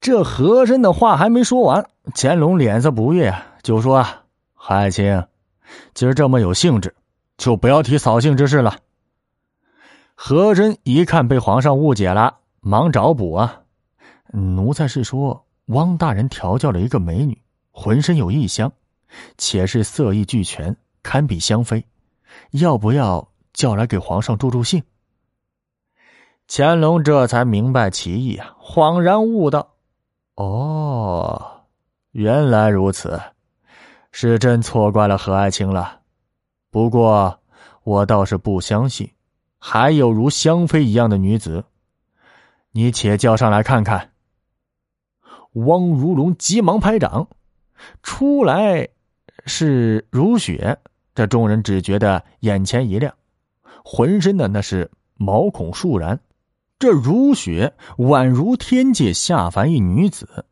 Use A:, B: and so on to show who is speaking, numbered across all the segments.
A: 这和珅的话还没说完，乾隆脸色不悦，就说：“啊，爱卿，今儿这么有兴致，就不要提扫兴之事了。”和珅一看被皇上误解了，忙找补啊：“奴才是说，汪大人调教了一个美女，浑身有异香，且是色艺俱全，堪比香妃，要不要叫来给皇上助助兴？”乾隆这才明白其意啊，恍然悟道。哦，原来如此，是真错怪了何爱卿了。不过我倒是不相信，还有如香妃一样的女子。你且叫上来看看。汪如龙急忙拍掌，出来是如雪。这众人只觉得眼前一亮，浑身的那是毛孔肃然。这如雪宛如天界下凡一女子，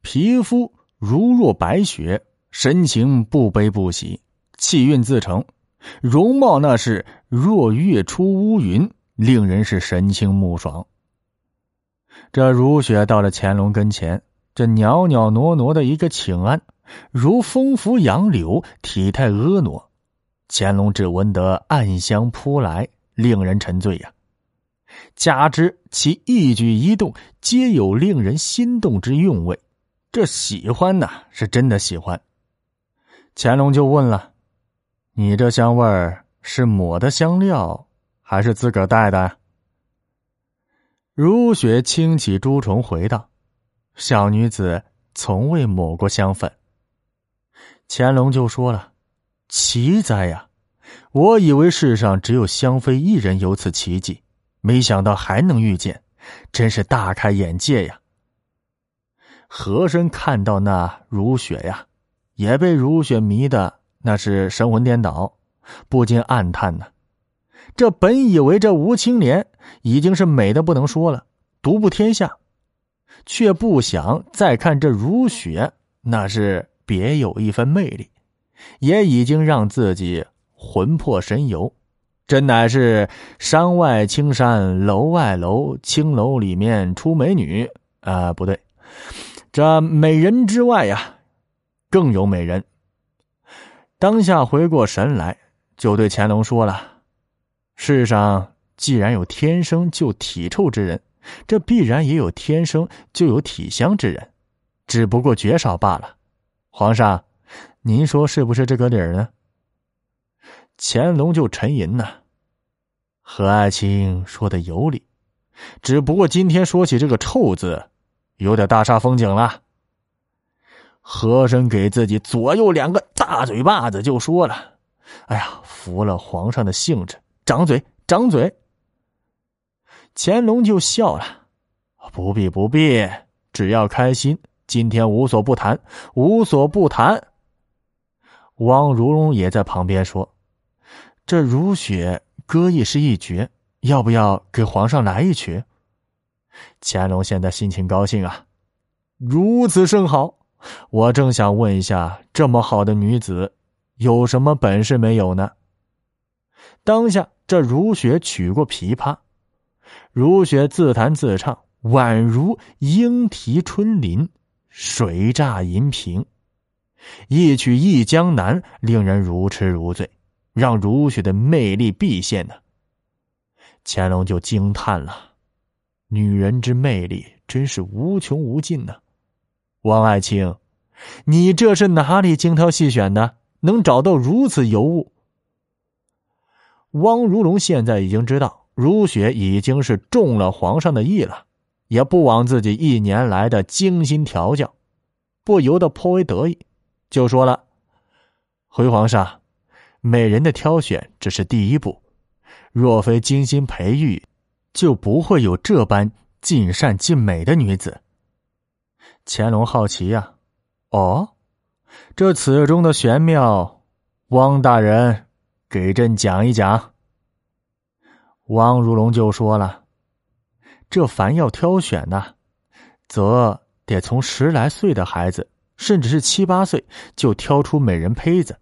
A: 皮肤如若白雪，神情不悲不喜，气韵自成，容貌那是若月出乌云，令人是神清目爽。这如雪到了乾隆跟前，这袅袅挪挪的一个请安，如风拂杨柳，体态婀娜。乾隆只闻得暗香扑来，令人沉醉呀。加之其一举一动皆有令人心动之韵味，这喜欢呐，是真的喜欢。乾隆就问了：“你这香味儿是抹的香料，还是自个儿带的？”如雪轻启朱唇回道：“小女子从未抹过香粉。”乾隆就说了：“奇哉呀！我以为世上只有香妃一人有此奇迹。”没想到还能遇见，真是大开眼界呀！和珅看到那如雪呀，也被如雪迷的那是神魂颠倒，不禁暗叹呢。这本以为这吴青莲已经是美的不能说了，独步天下，却不想再看这如雪，那是别有一番魅力，也已经让自己魂魄神游。真乃是山外青山楼外楼，青楼里面出美女啊！不对，这美人之外呀，更有美人。当下回过神来，就对乾隆说了：“世上既然有天生就体臭之人，这必然也有天生就有体香之人，只不过绝少罢了。皇上，您说是不是这个理儿呢？”乾隆就沉吟呐，何爱卿说的有理，只不过今天说起这个“臭”字，有点大煞风景了。和珅给自己左右两个大嘴巴子，就说了：“哎呀，服了皇上的兴致，掌嘴，掌嘴。”乾隆就笑了：“不必，不必，只要开心，今天无所不谈，无所不谈。”汪如龙也在旁边说。这如雪歌艺是一绝，要不要给皇上来一曲？乾隆现在心情高兴啊，如此甚好。我正想问一下，这么好的女子，有什么本事没有呢？当下这如雪取过琵琶，如雪自弹自唱，宛如莺啼春林，水乍银屏，一曲忆江南，令人如痴如醉。让如雪的魅力毕现呢，乾隆就惊叹了：“女人之魅力真是无穷无尽呢。”王爱卿，你这是哪里精挑细选的，能找到如此尤物？汪如龙现在已经知道如雪已经是中了皇上的意了，也不枉自己一年来的精心调教，不由得颇为得意，就说了：“回皇上。”美人的挑选只是第一步，若非精心培育，就不会有这般尽善尽美的女子。乾隆好奇呀，哦，这此中的玄妙，汪大人给朕讲一讲。汪如龙就说了：“这凡要挑选呢，则得从十来岁的孩子，甚至是七八岁，就挑出美人胚子。”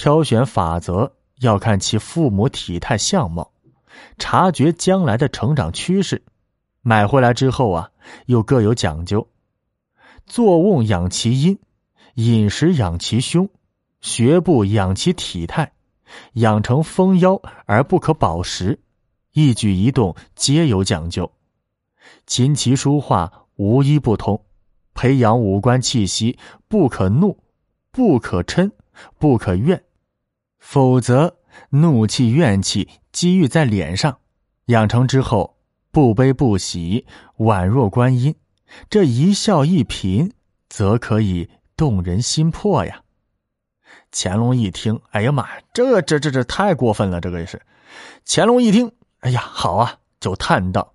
A: 挑选法则要看其父母体态相貌，察觉将来的成长趋势，买回来之后啊，又各有讲究：坐瓮养其阴，饮食养其胸，学步养其体态，养成丰腰而不可饱食，一举一动皆有讲究。琴棋书画无一不通，培养五官气息，不可怒，不可嗔，不可怨，否则怒气怨气积郁在脸上。养成之后，不悲不喜，宛若观音。这一笑一颦，则可以动人心魄呀。乾隆一听，哎呀妈呀，这这这这太过分了！这个也是。乾隆一听，哎呀，好啊，就叹道。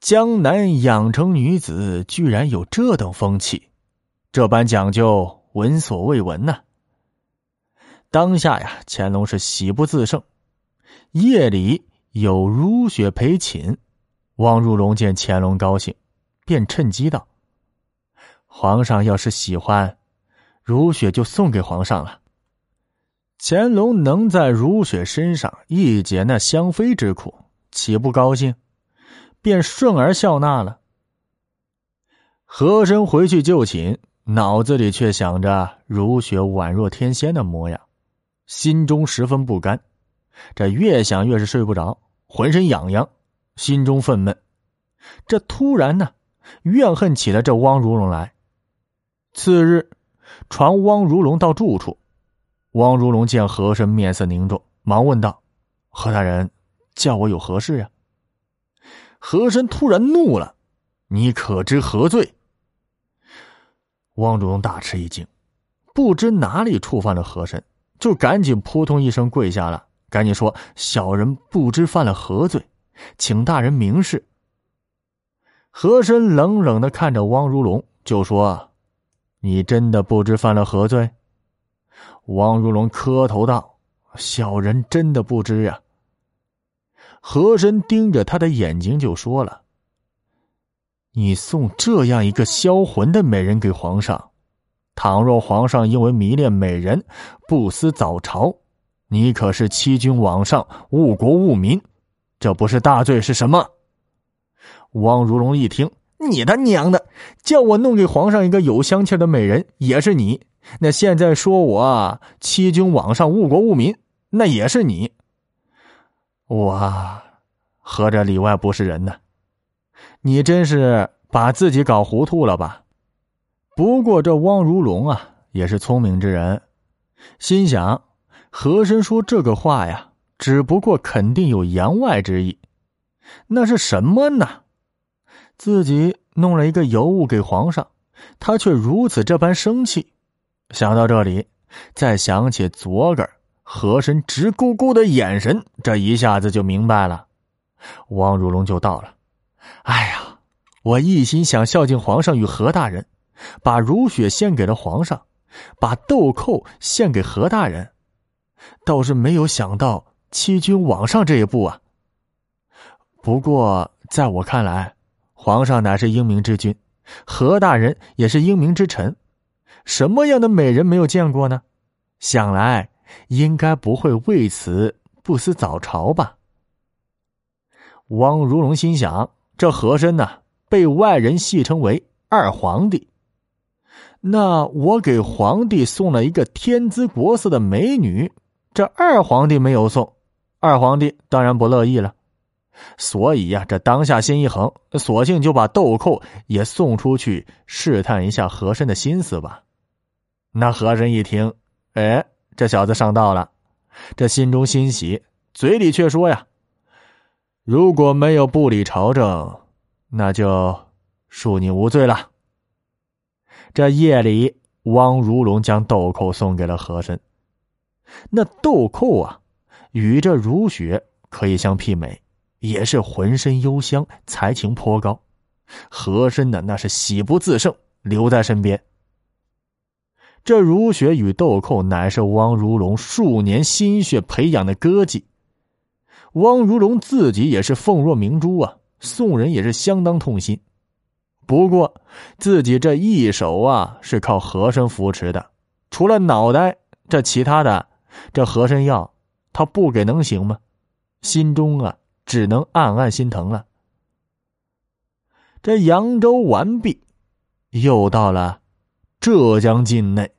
A: 江南养成女子居然有这等风气，这般讲究闻所未闻呐！当下呀，乾隆是喜不自胜。夜里有如雪陪寝，汪如龙见乾隆高兴，便趁机道：“皇上要是喜欢，如雪就送给皇上了。”乾隆能在如雪身上一解那香妃之苦，岂不高兴？便顺而笑纳了。和珅回去就寝，脑子里却想着如雪宛若天仙的模样，心中十分不甘。这越想越是睡不着，浑身痒痒，心中愤懑。这突然呢，怨恨起了这汪如龙来。次日，传汪如龙到住处，汪如龙见和珅面色凝重，忙问道：“何大人叫我有何事呀？”和珅突然怒了：“你可知何罪？”汪如龙大吃一惊，不知哪里触犯了和珅，就赶紧扑通一声跪下了，赶紧说：“小人不知犯了何罪，请大人明示。”和珅冷冷的看着汪如龙，就说：“你真的不知犯了何罪？”汪如龙磕头道：“小人真的不知呀。”和珅盯着他的眼睛，就说了：“你送这样一个销魂的美人给皇上，倘若皇上因为迷恋美人不思早朝，你可是欺君罔上、误国误民，这不是大罪是什么？”汪如龙一听：“你他娘的，叫我弄给皇上一个有香气的美人，也是你；那现在说我欺君罔上、误国误民，那也是你。”我，合着里外不是人呢？你真是把自己搞糊涂了吧？不过这汪如龙啊，也是聪明之人，心想和珅说这个话呀，只不过肯定有言外之意。那是什么呢？自己弄了一个尤物给皇上，他却如此这般生气。想到这里，再想起昨个。和珅直勾勾的眼神，这一下子就明白了。汪如龙就道了：“哎呀，我一心想孝敬皇上与何大人，把如雪献给了皇上，把豆蔻献给何大人，倒是没有想到欺君罔上这一步啊。不过在我看来，皇上乃是英明之君，何大人也是英明之臣，什么样的美人没有见过呢？想来。”应该不会为此不思早朝吧？汪如龙心想：这和珅呢，被外人戏称为二皇帝。那我给皇帝送了一个天姿国色的美女，这二皇帝没有送，二皇帝当然不乐意了。所以呀，这当下心一横，索性就把豆蔻也送出去试探一下和珅的心思吧。那和珅一听，哎。这小子上道了，这心中欣喜，嘴里却说呀：“如果没有不理朝政，那就恕你无罪了。”这夜里，汪如龙将豆蔻送给了和珅。那豆蔻啊，与这如雪可以相媲美，也是浑身幽香，才情颇高。和珅的那是喜不自胜，留在身边。这如雪与豆蔻乃是汪如龙数年心血培养的歌妓，汪如龙自己也是奉若明珠啊，送人也是相当痛心。不过自己这一手啊是靠和珅扶持的，除了脑袋，这其他的这和珅要他不给能行吗？心中啊只能暗暗心疼了。这扬州完毕，又到了浙江境内。